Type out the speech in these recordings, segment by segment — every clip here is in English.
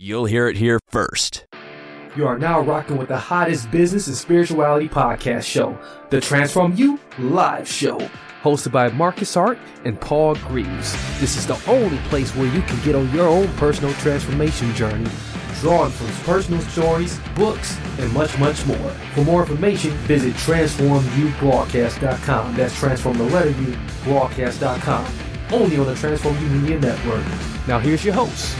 You'll hear it here first. You are now rocking with the hottest business and spirituality podcast show, the Transform You Live Show, hosted by Marcus Hart and Paul Greaves. This is the only place where you can get on your own personal transformation journey, drawn from personal stories, books, and much, much more. For more information, visit transformubroadcast.com. That's transform the letter U broadcast.com. Only on the Transform You Media Network. Now here's your host.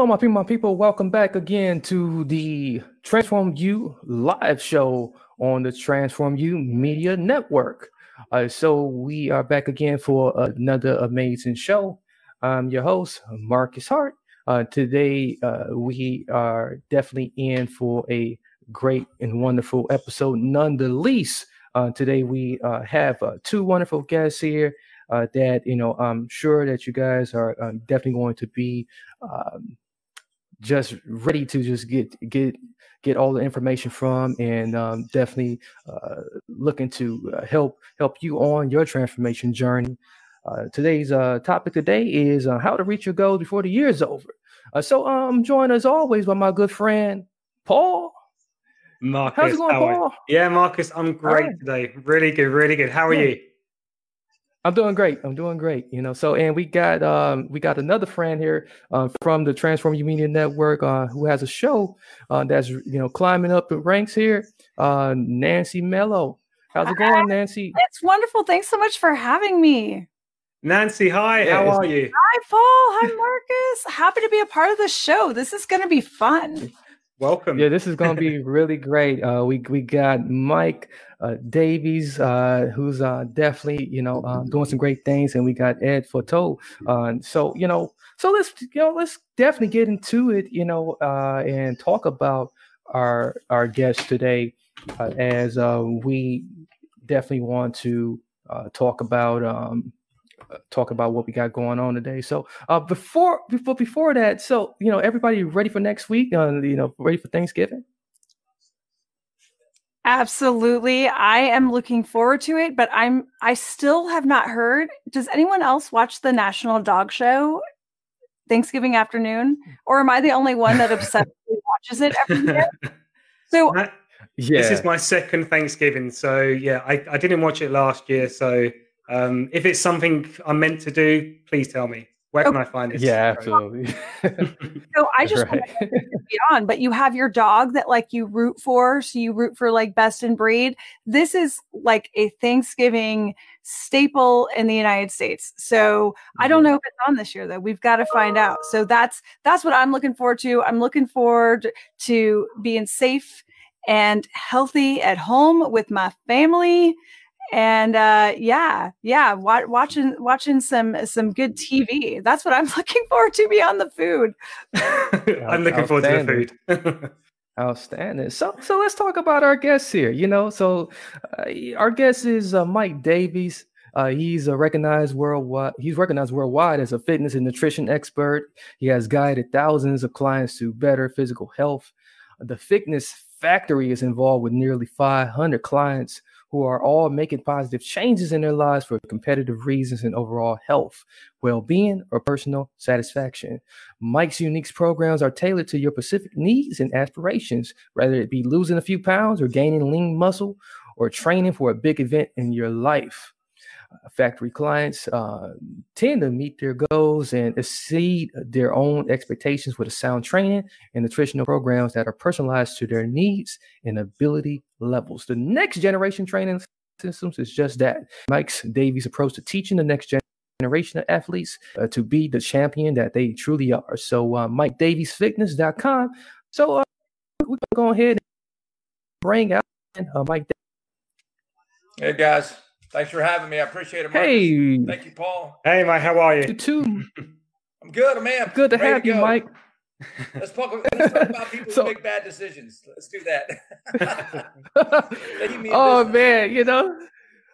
Hello, my people, my people. Welcome back again to the Transform You live show on the Transform You Media Network. Uh, so we are back again for another amazing show. I'm your host, Marcus Hart. Uh, today, uh, we are definitely in for a great and wonderful episode. None the least, uh, today we uh, have uh, two wonderful guests here uh, that you know I'm sure that you guys are uh, definitely going to be um, just ready to just get get get all the information from and um, definitely uh, looking to uh, help help you on your transformation journey. Uh, today's uh, topic today is uh, how to reach your goals before the year is over. Uh, so I'm um, joined as always by my good friend Paul. Marcus, How's it going, Paul? Yeah, Marcus, I'm great right. today. Really good, really good. How are Yeah. you? I'm doing great. I'm doing great. You know, so and we got um we got another friend here uh, from the Transform You Media Network uh, who has a show uh, that's you know climbing up the ranks here. Uh, Nancy Mello. How's it going, Nancy? It's wonderful. Thanks so much for having me. Nancy, hi, Yeah, how are you? Hi, Paul. Hi, Marcus. Happy to be a part of the show. This is going to be fun. Welcome. Yeah, this is going to be really great. Uh, we we got Mike uh, Davies, uh, who's uh, definitely you know uh, doing some great things, and we got Ed Foto. Uh, so you know, so let's you know let's definitely get into it, you know, uh, and talk about our our guest today, uh, as uh, we definitely want to uh, talk about. Um, talk about what we got going on today. So uh, before before before that, so you know, everybody ready for next week? Uh, you know, ready for Thanksgiving? Absolutely. I am looking forward to it, but I'm I still have not heard. Does anyone else watch the National Dog Show Thanksgiving afternoon? Or am I the only one that obsessively watches it every year? So Ma- Yeah. This is my second Thanksgiving, so yeah, I, I didn't watch it last year. So um, if it's something I'm meant to do, please tell me. Where can I find it? yeah, absolutely. so I just right. want to be on, but you have your dog that like you root for, so you root for like best in breed. This is like a Thanksgiving staple in the United States. So I don't know if it's on this year though. We've got to find out. So that's that's what I'm looking forward to. I'm looking forward to being safe and healthy at home with my family. And uh yeah, yeah, wa- watching watching some some good TV. That's what I'm looking forward to beyond the food. I'm looking forward to the food. Outstanding. So, so let's talk about our guests here. You know, so uh, our guest is uh, Mike Davies. Uh, he's a recognized worldwide. He's recognized worldwide as a fitness and nutrition expert. He has guided thousands of clients to better physical health. The Fitness Factory is involved with nearly 500 clients who are all making positive changes in their lives for competitive reasons and overall health, well-being, or personal satisfaction. Mike's unique programs are tailored to your specific needs and aspirations, whether it be losing a few pounds or gaining lean muscle or training for a big event in your life. Factory clients uh, tend to meet their goals and exceed their own expectations with a sound training and nutritional programs that are personalized to their needs and ability levels. The next generation training systems is just that. Mike's Davies' approach to teaching the next generation generation of athletes uh, to be the champion that they truly are. So, uh, MikeDaviesFitness.com. So, uh, we're going to go ahead and bring out uh, Mike. Davies. Hey guys, thanks for having me. I appreciate it. Marcus. Hey, thank you, Paul. Hey, mate, how are you you? too. I'm good, man. Good to Ready have you, go. Mike. Let's talk, let's talk about people So- who make bad decisions. Let's do that. Leave me in oh business. man, you know.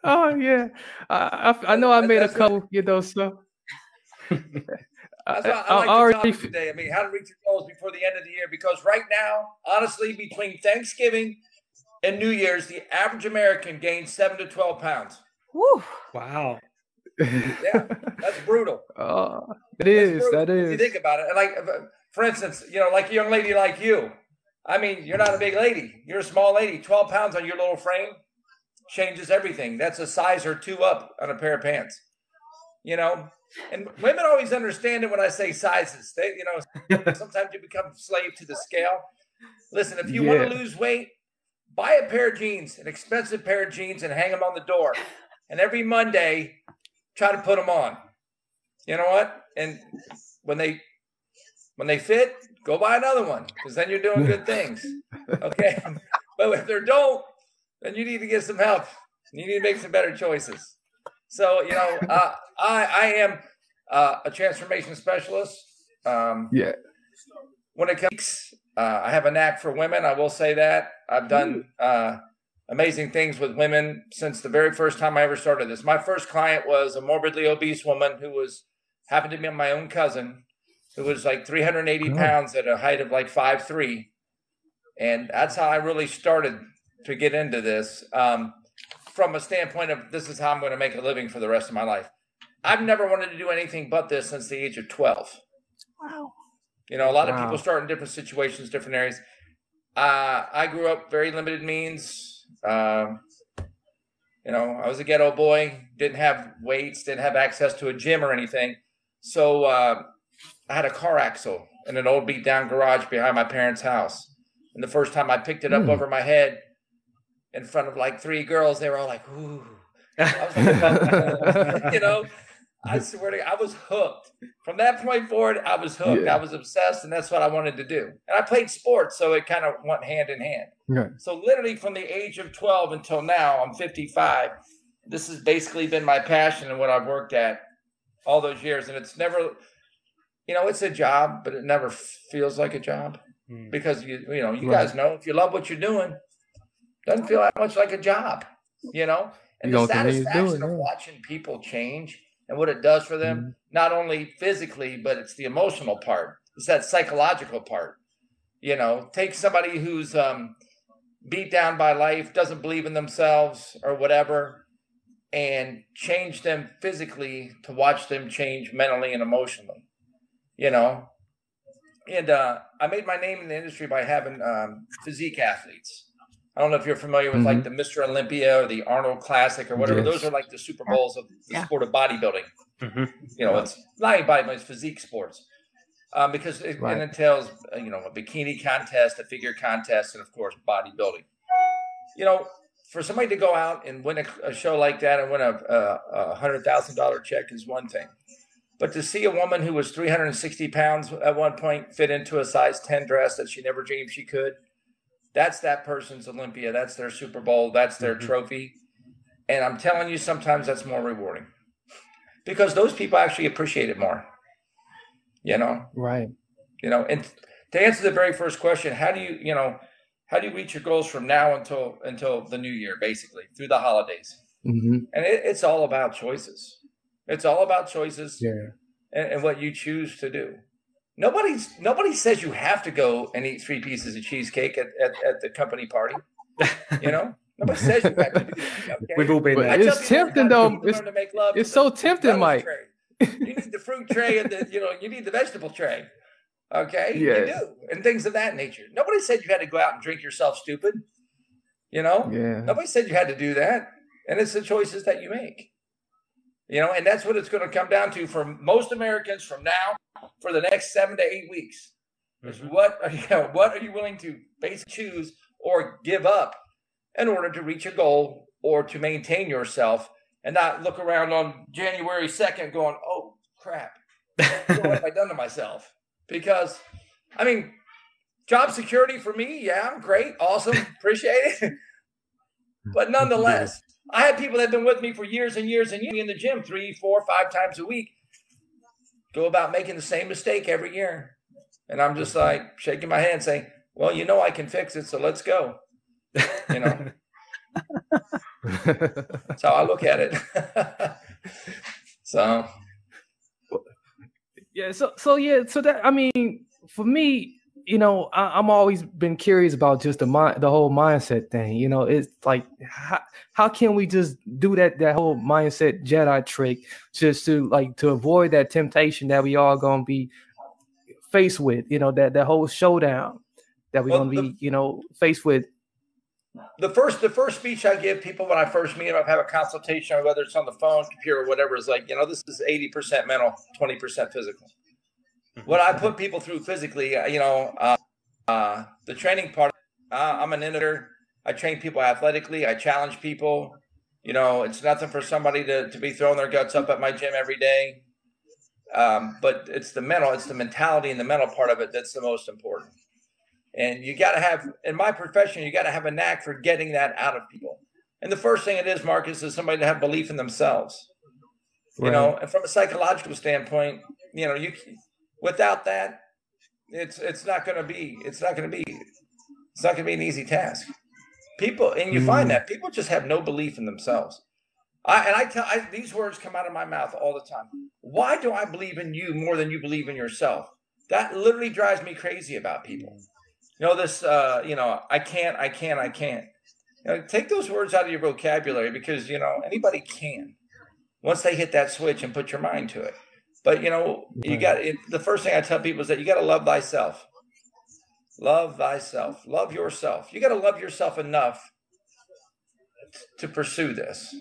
Oh yeah, I I, I know I That- made a that's what- couple, you know. So That's I- why I, I like already the topic f- today. I mean, how to reach your goals before the end of the year. Because right now, honestly, between Thanksgiving and New Year's, the average American gains seven to twelve pounds. Woo. Wow. Yeah, that's brutal. uh, it That's is. brutal That if You think about it. Like, uh, for instance, you know, like a young lady like you. I mean, you're not a big lady. You're a small lady. Twelve pounds on your little frame changes everything. That's a size or two up on a pair of pants. You know, and women always understand it when I say sizes. They, you know, sometimes you become slave to the scale. Listen, if you want to lose weight, buy a pair of jeans, an expensive pair of jeans, and hang them on the door. And every Monday, try to put them on. You know what? And when they when they fit, go buy another one because then you're doing good things. Okay, but if they don't, then you need to get some help. You need to make some better choices. So you know, uh, I I am uh, a transformation specialist. Um, Yeah. when it comes, uh, I have a knack for women. I will say that I've done uh, amazing things with women since the very first time I ever started this. My first client was a morbidly obese woman who was happened to be my own cousin, who was like 380 Oh. pounds at a height of like five three, and that's how I really started to get into this. Um, from a standpoint of this is how I'm going to make a living for the rest of my life. I've never wanted to do anything but this since the age of 12. Wow. You know, a lot of people start in different situations, different areas. Uh, I grew up very limited means. Um, you know, I was a ghetto boy, didn't have weights, didn't have access to a gym or anything. So uh, I had a car axle in an old beat down garage behind my parents' house. And the first time I picked it up Hmm. over my head in front of like three girls, they were all like, ooh. Like, you know, I swear to God, I was hooked. From that point forward, I was hooked. Yeah. I was obsessed, and that's what I wanted to do. And I played sports, so it kind of went hand in hand. Right. So literally from the age of 12 until now, I'm 55. This has basically been my passion and what I've worked at all those years. And it's never, you know, it's a job, but it never feels like a job Hmm. because you, you know, you Right. guys know if you love what you're doing, doesn't feel that much like a job, you know. And You the don't continue to do satisfaction it, of watching people change and what it does for them, Mm-hmm. not only physically, but it's the emotional part. It's that psychological part. You know, take somebody who's um, beat down by life, doesn't believe in themselves or whatever, and change them physically to watch them change mentally and emotionally. You know, and uh, I made my name in the industry by having um, physique athletes. I don't know if you're familiar with like the Mr. Olympia or the Arnold Classic or whatever. Yes. Those are like the Super Bowls of the Yeah. sport of bodybuilding. Mhm. You know, it's not even bodybuilding; it's physique sports. Um, because it, Right. it entails, uh, you know, a bikini contest, a figure contest, and of course, bodybuilding. You know, for somebody to go out and win a, a show like that and win a, a, a hundred thousand dollar check is one thing, but to see a woman who was 360 pounds at one point fit into a size 10 dress that she never dreamed she could, that's that person's Olympia. That's their Super Bowl. That's their Mhm. trophy. And I'm telling you, sometimes that's more rewarding because those people actually appreciate it more. You know, Right. you know, and to answer the very first question, how do you, you know, how do you reach your goals from now until until the new year, basically through the holidays? hmm And it, it's all about choices. It's all about choices Yeah. and, and what you choose to do. Nobody's nobody says you have to go and eat three pieces of cheesecake at, at, at the company party. You know, nobody says you have to do that. Okay? We've all been there. it's tempting, though. It's- to make love It's so tempting, Mike. tray. You need the fruit tray and the you know you need the vegetable tray. Okay, Yeah. you do, and things of that nature. Nobody said you had to go out and drink yourself stupid. You know, Yeah. Nobody said you had to do that. And it's the choices that you make. You know, and that's what it's going to come down to for most Americans from now for the next seven to eight weeks. Is Mhm. what are you, what are you willing to basically choose or give up in order to reach a goal or to maintain yourself and not look around on January 2nd going, oh crap, what have I done to myself? Because, I mean, Job security for me, yeah, I'm great, awesome, appreciate it. but nonetheless, I had people that have been with me for years and years and years in the gym three, four, five times a week go about making the same mistake every year. And I'm just like shaking my head saying, Well, you know I can fix it, so let's go. You know. That's how I look at it. so yeah, so so yeah, so that I mean, for me, you know, I, am always been curious about just the mind, the whole mindset thing. You know, it's like how, how can we just do that that whole mindset Jedi trick just to like to avoid that temptation that we all gonna be faced with. You know, that that whole showdown that we're well, gonna be, the, you know, faced with. The first the first speech I give people when I first meet them, I have a consultation, or whether it's on the phone, computer, or whatever, is like, you know, this is eighty percent mental, twenty percent physical what I put people through physically, uh, you know, uh, uh, the training part, uh, I'm an innovator. I train people athletically. I challenge people. You know, it's nothing for somebody to, to be throwing their guts up at my gym every day. Um, but it's the mental, it's the mentality and the mental part of it that's the most important. And you got to have, in my profession, you got to have a knack for getting that out of people. And the first thing it is, Marcus, is somebody to have belief in themselves. Right. You know, and from a psychological standpoint, you know, you Without that, it's it's not going to be it's not going to be it's not going to be an easy task. People and you mm. find that people just have no belief in themselves. I, and I tell I, these words come out of my mouth all the time. Why do I believe in you more than you believe in yourself? That literally drives me crazy about people. You know this. Uh, you know I can't. I can't. I can't. You know, take those words out of your vocabulary because you know anybody can once they hit that switch and put your mind to it. But you know, you got it, the first thing I tell people is that you got to love thyself. Love thyself. Love yourself. You got to love yourself enough to pursue this.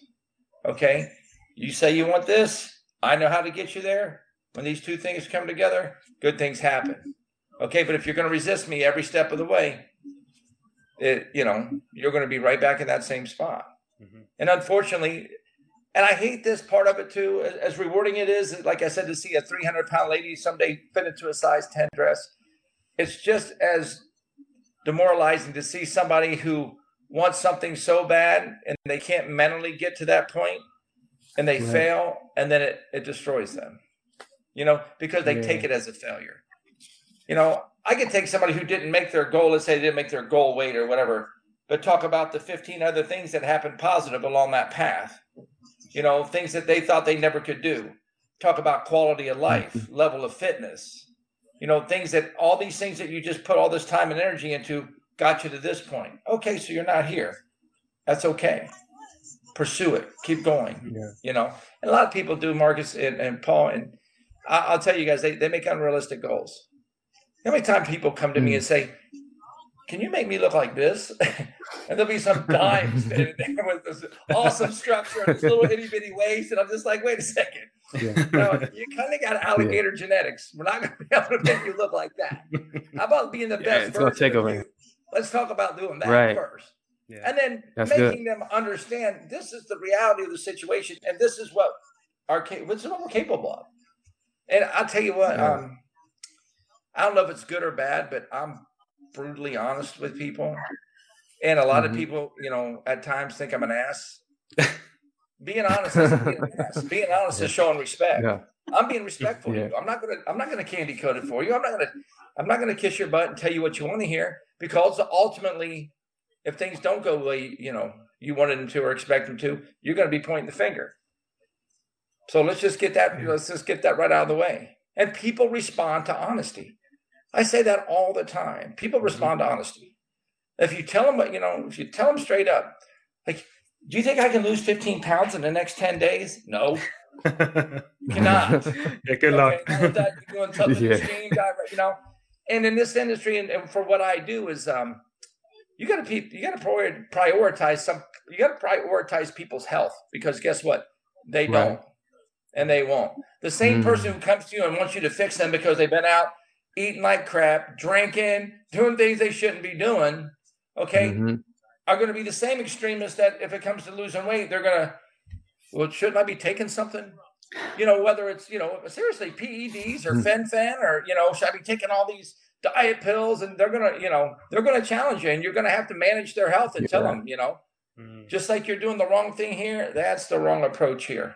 Okay? You say you want this, I know how to get you there. When these two things come together, good things happen. Okay, but if you're going to resist me every step of the way, it, you know, you're going to be right back in that same spot. Mm-hmm. And unfortunately, and I hate this part of it too. As rewarding it is, like I said, to see a 300 pound lady someday fit into a size 10 dress, it's just as demoralizing to see somebody who wants something so bad and they can't mentally get to that point and they right. fail and then it, it destroys them, you know, because they yeah. take it as a failure. You know, I could take somebody who didn't make their goal, let's say they didn't make their goal weight or whatever, but talk about the 15 other things that happened positive along that path you know, things that they thought they never could do. Talk about quality of life, mm-hmm. level of fitness, you know, things that all these things that you just put all this time and energy into got you to this point. Okay, so you're not here. That's okay. Pursue it. Keep going. Yeah. You know, and a lot of people do, Marcus and, and Paul, and I, will tell you guys, they, they make unrealistic goals. How many times people come to mm. me and say, can you make me look like this? and there'll be some dime standing there with this awesome structure and this little itty bitty waist. And I'm just like, wait a second. Yeah. You, you kind of got alligator yeah. genetics. We're not going to be able to make you look like that. How about being the best? It's going to take over. Let's talk about doing that right. first. Yeah. And then That's making good. them understand this is the reality of the situation and this is what our this is what we're capable of. And I'll tell you what, um, I don't know if it's good or bad, but I'm brutally honest with people. And a lot mm-hmm. of people, you know, at times think I'm an ass. being honest is being, being honest yeah. is showing respect. Yeah. I'm being respectful yeah. to you. I'm not gonna I'm not gonna candy coat it for you. I'm not gonna I'm not gonna kiss your butt and tell you what you want to hear because ultimately, if things don't go the way you know you wanted them to or expect them to, you're gonna be pointing the finger. So let's just get that let's just get that right out of the way. And people respond to honesty. I say that all the time. People mm-hmm. respond to honesty. If you tell them, you know, if you tell them straight up, like, do you think I can lose 15 pounds in the next 10 days? No. you cannot. Yeah, good luck. you're doing something yeah. extreme, you know. And in this industry, and, and for what I do is, um, you got to you got to prioritize some. You got to prioritize people's health because guess what? They don't, and they won't. The same mm. person who comes to you and wants you to fix them because they've been out eating like crap, drinking, doing things they shouldn't be doing, okay, mm-hmm. are going to be the same extremists that if it comes to losing weight, they're going to, well, shouldn't I be taking something? You know, whether it's, you know, seriously, PEDs or mm-hmm. fen-phen or, you know, should I be taking all these diet pills, and they're gonna, you know, they're gonna challenge you, and you're gonna have to manage their health and yeah. tell them, you know, mm. just like you're doing the wrong thing here, that's the wrong approach here.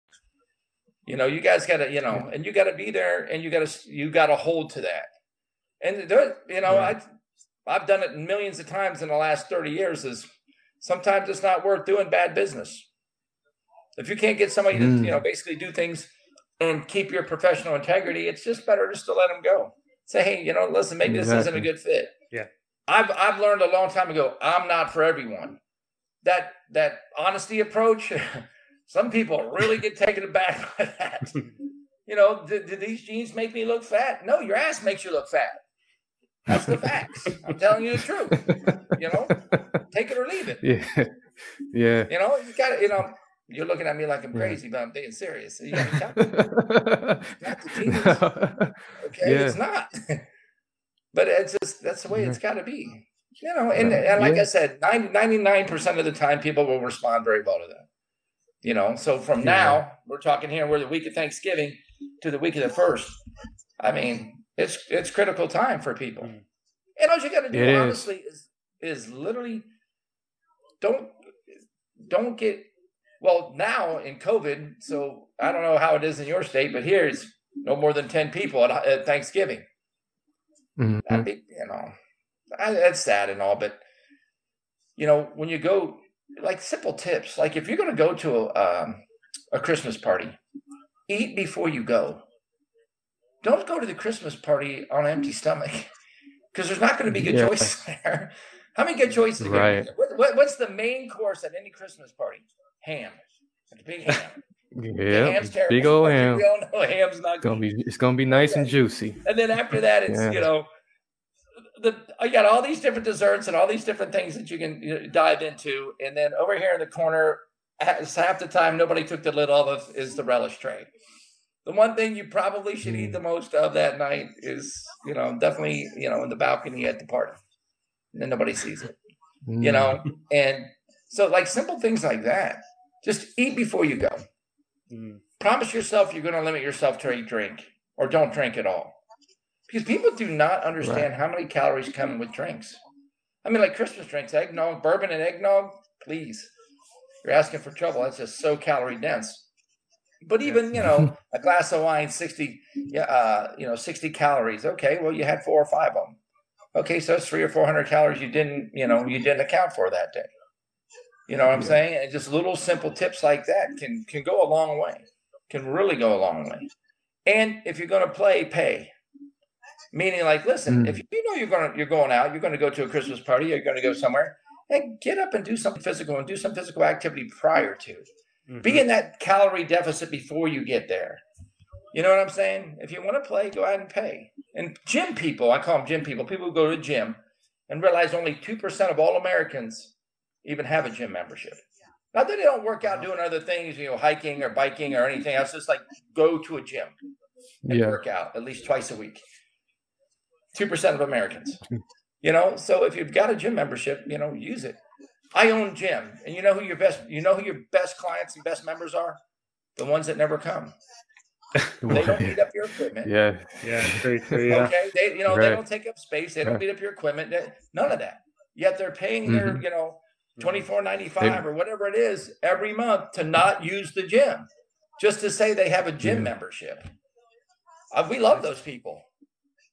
You know, you guys got to, you know, and you got to be there, and you got to, you got to hold to that. And there, you know, I I've done it millions of times in the last 30 years is sometimes it's not worth doing bad business. If you can't get somebody mm. to, you know, basically do things and keep your professional integrity, it's just better just to let them go. Say, hey, you know, listen, maybe exactly. this isn't a good fit. Yeah. I've I've learned a long time ago, I'm not for everyone. That that honesty approach, some people really get taken aback by that. you know, did, these jeans make me look fat? No, your ass makes you look fat. That's the facts. I'm telling you the truth. You know, take it or leave it. Yeah, yeah. You know, you got to. You know, you're looking at me like I'm crazy, yeah. but I'm being serious. You got to not the Okay, yeah. it's not. but it's just that's the way it's got to be. You know, and, and like yeah. I said, 99 percent of the time, people will respond very well to that. You know, so from now we're talking here, we're the week of Thanksgiving to the week of the first. I mean, it's it's critical time for people. Mm. And all you got to do, it honestly, is. is is literally don't don't get well now in COVID. So I don't know how it is in your state, but here it's no more than ten people at, at Thanksgiving. Mm-hmm. Be, you know, I, that's sad and all, but you know when you go like simple tips, like if you're going to go to a um, a Christmas party, eat before you go don't go to the Christmas party on an empty stomach because there's not going to be good yeah. choices there. How many good choices? Right. What, what, what's the main course at any Christmas party? Ham. It's a big ham. yeah, big old ham. We all know ham's not gonna be. It's gonna be nice and juicy. And then after that, it's yeah. you know, the I got all these different desserts and all these different things that you can you know, dive into. And then over here in the corner, half the time nobody took the lid off of is the relish tray the one thing you probably should eat mm. the most of that night is, you know, definitely, you know, in the balcony at the party. And then nobody sees it. Mm. You know, and so like simple things like that. Just eat before you go. Mm. Promise yourself you're going to limit yourself to a drink or don't drink at all. Because people do not understand right. how many calories come with drinks. I mean, like Christmas drinks, eggnog, bourbon, and eggnog. Please, you're asking for trouble. That's just so calorie dense. But even you know a glass of wine, sixty, uh, you know, sixty calories. Okay, well you had four or five of them. Okay, so it's three or four hundred calories you didn't, you know, you didn't account for that day. You know what I'm saying? And just little simple tips like that can can go a long way. Can really go a long way. And if you're going to play, pay. Meaning, like, listen, mm. if you know you're going you're going out, you're going to go to a Christmas party, you're going to go somewhere, and get up and do something physical and do some physical activity prior to. Mm-hmm. Be in that calorie deficit before you get there. You know what I'm saying? If you want to play, go ahead and pay. And gym people, I call them gym people, people who go to the gym and realize only 2% of all Americans even have a gym membership. Not that they don't work out doing other things, you know, hiking or biking or anything else. Just like go to a gym and yeah. work out at least twice a week. 2% of Americans. You know, so if you've got a gym membership, you know, use it. I own gym, and you know who your best you know who your best clients and best members are? The ones that never come. they don't beat up your equipment. Yeah, yeah, true, true. Yeah. Okay, they you know right. they don't take up space. They don't beat up your equipment. They, none of that. Yet they're paying mm-hmm. their you know twenty four ninety five or whatever it is every month to not use the gym, just to say they have a gym yeah. membership. Uh, we love those people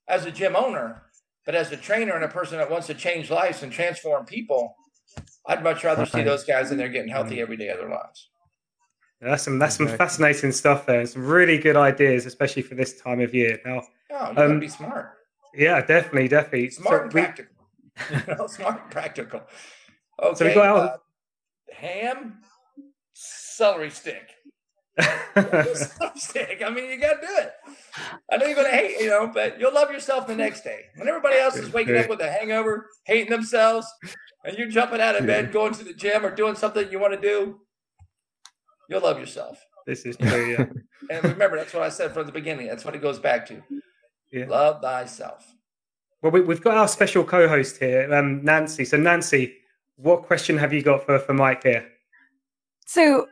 as a gym owner, but as a trainer and a person that wants to change lives and transform people, I'd much rather see those guys in there getting healthy every day of their lives. That's some that's some fascinating stuff there. Some really good ideas, especially for this time of year. Now, oh, you gotta um, be smart. Yeah, definitely, definitely. Smart so and we, practical. no, smart and practical. Okay. So we got uh, ham, celery stick. stick. I mean, you got to do it. I know you're going to hate, you know, but you'll love yourself the next day. When everybody else is waking up with a hangover, hating themselves, and you're jumping out of bed, going to the gym, or doing something you want to do, you'll love yourself. This is true. Yeah. and remember, that's what I said from the beginning. That's what it goes back to. Yeah. Love thyself. Well, we, have got our special co-host here, um, Nancy. So, Nancy, what question have you got for, for Mike here? So,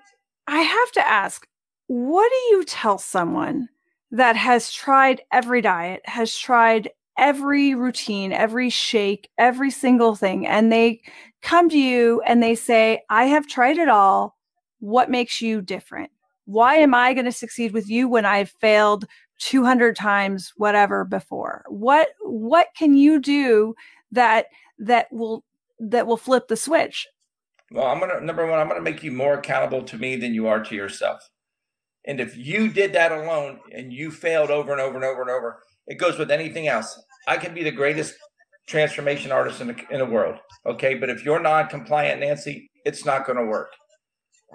I have to ask, what do you tell someone that has tried every diet, has tried every routine, every shake, every single thing, and they come to you and they say, I have tried it all. What makes you different? Why am I going to succeed with you when I've failed 200 times whatever before? What what can you do that that will that will flip the switch? Well, I'm gonna number one, I'm gonna make you more accountable to me than you are to yourself. And if you did that alone and you failed over and over and over and over, it goes with anything else. I can be the greatest transformation artist in the, in the world. Okay. But if you're non compliant, Nancy, it's not going to work.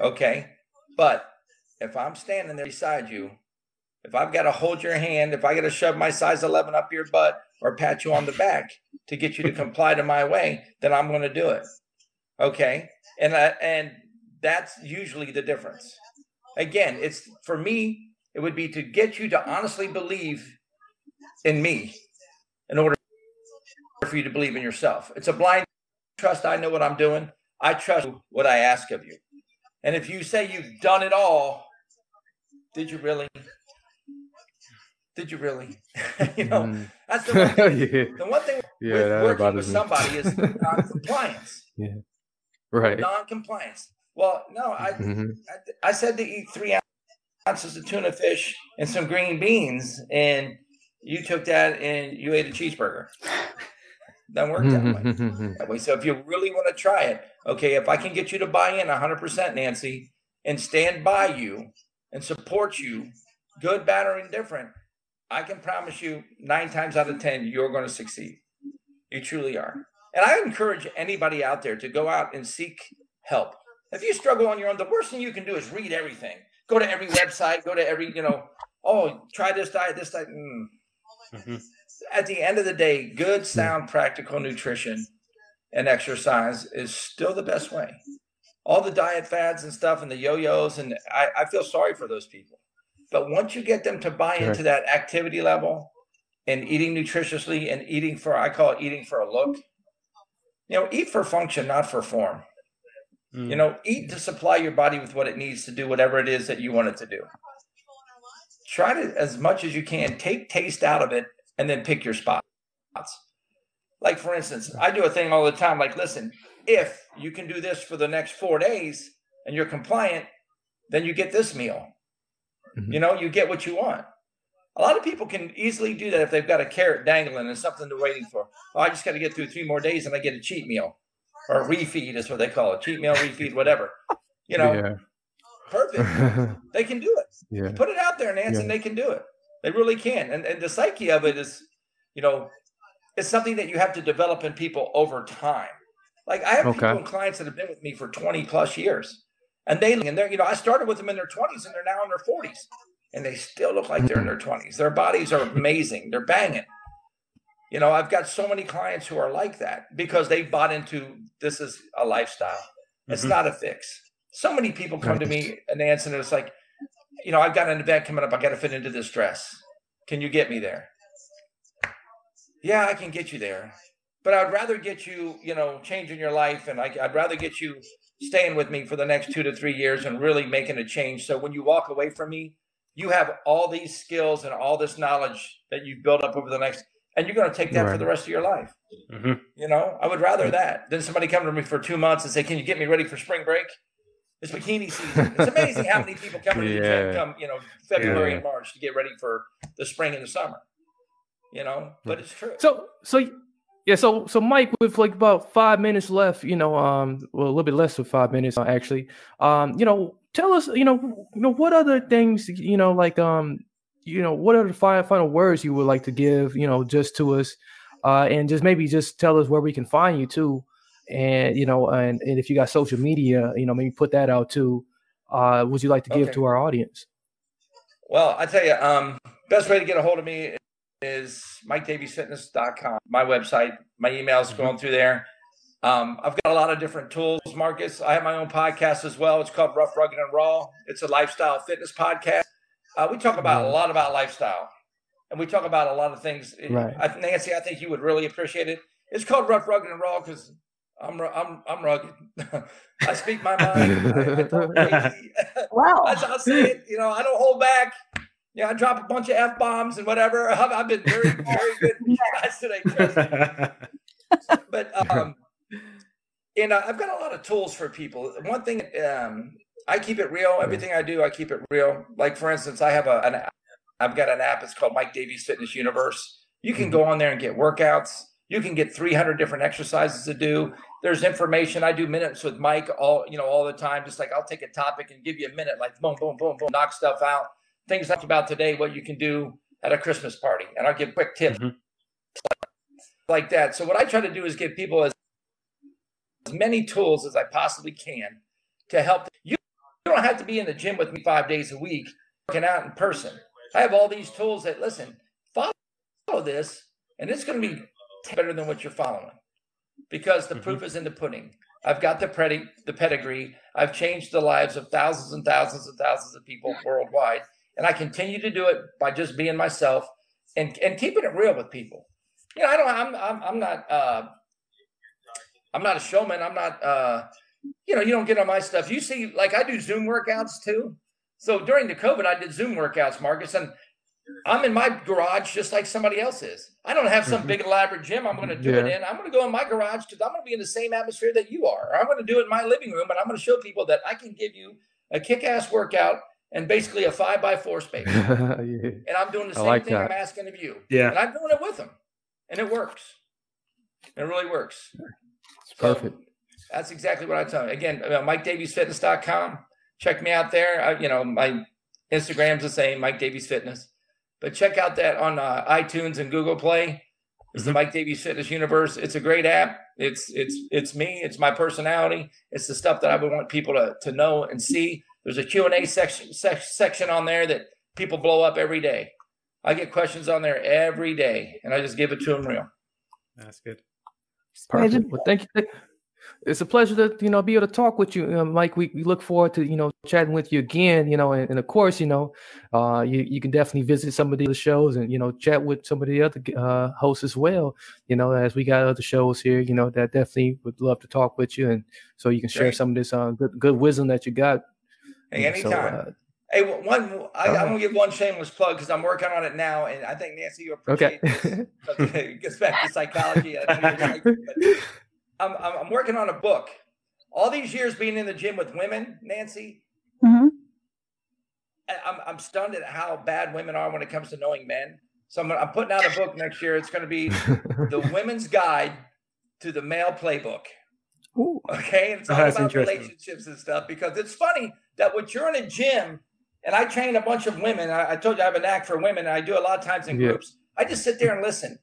Okay. But if I'm standing there beside you, if I've got to hold your hand, if I got to shove my size 11 up your butt or pat you on the back to get you to comply to my way, then I'm going to do it. Okay. And, uh, and that's usually the difference. Again, it's for me, it would be to get you to honestly believe in me in order for you to believe in yourself. It's a blind trust. I know what I'm doing. I trust what I ask of you. And if you say you've done it all, did you really? Did you really? you know, mm. that's the one thing. yeah. The one thing yeah, with working with somebody is non-compliance. Yeah. Right. Non-compliance. Well, no, I, mm-hmm. I, I said to eat three ounces of tuna fish and some green beans, and you took that and you ate a cheeseburger. Doesn't work that way. that way. So if you really want to try it, okay, if I can get you to buy in 100%, Nancy, and stand by you and support you, good, bad, or indifferent, I can promise you nine times out of 10, you're going to succeed. You truly are. And I encourage anybody out there to go out and seek help. If you struggle on your own, the worst thing you can do is read everything. Go to every website, go to every, you know, oh, try this diet, this diet. Mm. Mm-hmm. At the end of the day, good, sound, practical nutrition and exercise is still the best way. All the diet fads and stuff and the yo-yos, and I, I feel sorry for those people. But once you get them to buy sure. into that activity level and eating nutritiously and eating for, I call it eating for a look, you know, eat for function, not for form. Mm. You know, eat to supply your body with what it needs to do whatever it is that you want it to do. Try to, as much as you can, take taste out of it and then pick your spots. Like, for instance, I do a thing all the time like, listen, if you can do this for the next four days and you're compliant, then you get this meal. Mm-hmm. You know, you get what you want. A lot of people can easily do that if they've got a carrot dangling and something they're waiting for. Oh, I just got to get through three more days and I get a cheat meal or refeed is what they call it, cheat meal, refeed, whatever. You know, yeah. perfect. they can do it. Yeah. Put it out there, Nance, yeah. and they can do it. They really can. And and the psyche of it is, you know, it's something that you have to develop in people over time. Like I have okay. people and clients that have been with me for 20 plus years. And they and they're, you know, I started with them in their 20s and they're now in their 40s. And they still look like they're in mm-hmm. their 20s. Their bodies are amazing. They're banging. You know, I've got so many clients who are like that because they've bought into this is a lifestyle. It's mm-hmm. not a fix. So many people come to me and answer, and it's like, you know, I've got an event coming up. I got to fit into this dress. Can you get me there? Yeah, I can get you there. But I'd rather get you, you know, changing your life. And I, I'd rather get you staying with me for the next two to three years and really making a change. So when you walk away from me, you have all these skills and all this knowledge that you've built up over the next and you're going to take that right. for the rest of your life. Mm-hmm. You know, I would rather that than somebody come to me for two months and say, "Can you get me ready for spring break?" It's bikini season. It's amazing how many people come to yeah. the gym come, you know, February yeah. and March to get ready for the spring and the summer. You know, but it's true. So, so yeah, so so Mike, with like about five minutes left, you know, um, well, a little bit less than five minutes uh, actually. Um, you know, tell us, you know, you know, what other things, you know, like um, you know, what are the final final words you would like to give, you know, just to us, uh, and just maybe just tell us where we can find you too, and you know, and, and if you got social media, you know, maybe put that out too, uh, would you like to give Okay. to our audience? Well, I tell you, um, best way to get a hold of me is MikeDaviesFitness.com, my website. My email's going through there. Um, I've got a lot of different tools, Marcus. I have my own podcast as well. It's called Rough, Rugged, and Raw. It's a lifestyle fitness podcast. Uh, we talk about a lot about lifestyle, and we talk about a lot of things. Right. I, Nancy, I think you would really appreciate it. It's called Rough, Rugged, and Raw because I'm I'm I'm rugged. I speak my mind. I, I talk crazy. Wow. How I say it. You know, I don't hold back. Yeah, I drop a bunch of f bombs and whatever. I've, I've been very, very good guys today. trust. But um, and uh, I've got a lot of tools for people. One thing, um, I keep it real. Everything I do, I keep it real. Like for instance, I have a an I've got an app. It's called Mike Davies Fitness Universe. You can mm-hmm. go on there and get workouts. You can get 300 different exercises to do. There's information. I do minutes with Mike all you know all the time. Just like I'll take a topic and give you a minute, like boom, boom, boom, boom, knock stuff out. Things like about today, what you can do at a Christmas party, and I'll give quick tips mm-hmm. like that. So what I try to do is give people as as many tools as I possibly can to help you. Don't have to be in the gym with me five days a week working out in person. I have all these tools that listen, follow this, and it's going to be better than what you're following because the proof is in the pudding. I've got the pedi- the pedigree. I've changed the lives of thousands and thousands and thousands of people worldwide, and I continue to do it by just being myself and and keeping it real with people. You know, I don't. I'm I'm, I'm not. Uh, I'm not a showman. I'm not. Uh, you know, you don't get on my stuff. You see, like I do Zoom workouts too. So during the COVID, I did Zoom workouts, Marcus, and I'm in my garage just like somebody else is. I don't have some mm-hmm. big elaborate gym I'm going to do it in. I'm going to go in my garage because I'm going to be in the same atmosphere that you are. I'm going to do it in my living room, and I'm going to show people that I can give you a kick-ass workout and basically a five by four space. Yeah. And I'm doing the same like thing I'm asking of you. Yeah. And I'm doing it with them. And it works. It really works. It's perfect. That's exactly what I tell you. Again, uh, MikeDaviesFitness.com. Check me out there. I, you know, my Instagram's the same, Mike Davies Fitness. But check out that on uh, iTunes and Google Play. It's the Mike Davies Fitness Universe. It's a great app. It's it's it's me. It's my personality. It's the stuff that I would want people to, to know and see. There's a Q&A section sec- section on there that people blow up every day. I get questions on there every day, and I just give it to them real. That's good. Perfect. Well, thank you. It's a pleasure to you know be able to talk with you, uh, Mike. We, we look forward to you know chatting with you again. You know, and, and of course, you know, uh, you you can definitely visit some of the other shows and you know chat with some of the other uh, hosts as well. You know, as we got other shows here, you know, that definitely would love to talk with you, and so you can share Great. some of this uh, good good wisdom that you got. Hey, know, so, uh, Hey, one, I, I'm gonna give one shameless plug because I'm working on it now, and I think Nancy, you Okay. appreciate this. 'cause it gets back to psychology. I know you're like- but I'm, I'm working on a book. All these years being in the gym with women, Nancy, Mm-hmm. I'm I'm stunned at how bad women are when it comes to knowing men. So I'm, I'm putting out a book next year. It's going to be the Women's Guide to the Male Playbook. Okay, and it's all That's about relationships and stuff because it's funny that when you're in a gym and I train a bunch of women, I, I told you I have a knack for women, and I do a lot of times in Yeah. groups. I just sit there and listen,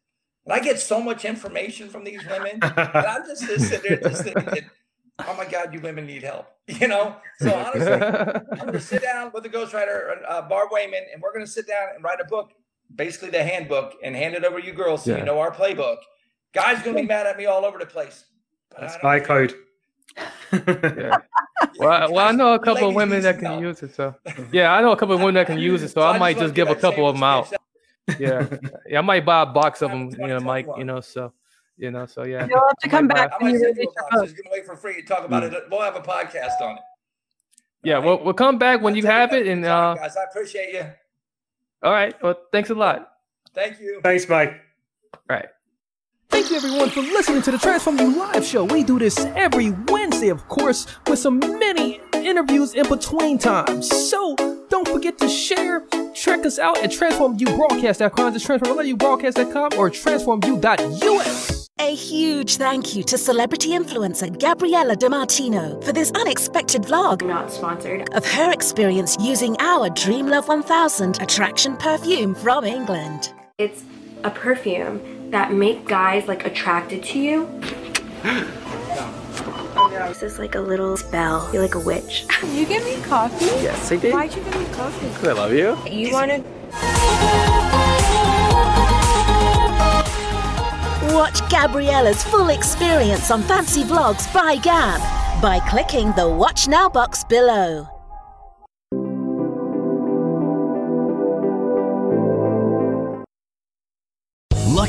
and I get so much information from these women, and I'm just, just sitting there just thinking, "Oh my God, you women need help," you know. So honestly, I'm going to sit down with the ghostwriter, uh, Barb Wayman, and we're going to sit down and write a book, basically the handbook, and hand it over to you girls so Yeah. you know our playbook. Guys going to be mad at me all over the place. That's my code. yeah. Well, I, well, I know a couple of women that can use it. So, yeah, I know a couple of women that can use it. So, So I I might wanna just give give a couple of them out. Shameless Yeah, yeah, I might buy a box of them. You know, Mike. You know, so you know, so yeah. You'll have to come back I when might you send you a box. book. Just give away for free and talk about it. We'll have a podcast on it. Yeah, we'll we'll come back when you have it. And uh, Guys, I appreciate you. all right. Well, thanks a lot. Thank you. Thanks, Mike. All right. Thank you everyone for listening to the Transform You Live show. We do this every Wednesday, of course, with some many interviews in between times. So don't forget to share. Check us out at transformubroadcast.com. Just transformubroadcast.com or transformu.us. A huge thank you to celebrity influencer Gabriella DiMartino for this unexpected vlog, not sponsored, of her experience using our Dream Love 1000 attraction perfume from England. It's a perfume that make guys like attracted to you. Oh, Oh no. This is like a little spell. You're like a witch. Can you give me coffee? Yes, I did. Why'd you give me coffee? Because I love you. You wanted. Watch Gabriella's full experience on Fancy Vlogs by Gab by clicking the Watch Now box below.